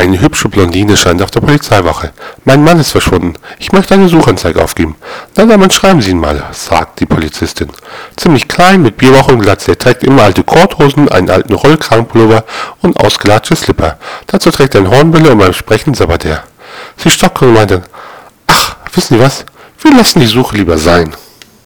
Eine hübsche Blondine scheint auf der Polizeiwache. Mein Mann ist verschwunden. Ich möchte eine Suchanzeige aufgeben. Na dann schreiben Sie ihn mal, sagt die Polizistin. Ziemlich klein, mit Bierbauch und Glatze. Er trägt immer alte Korthosen, einen alten Rollkragenpullover und ausgelatschte Slipper. Dazu trägt er eine Hornbülle und beim Sprechen sabbert er. Sie stockte und meinte, ach, wissen Sie was? Wir lassen die Suche lieber sein.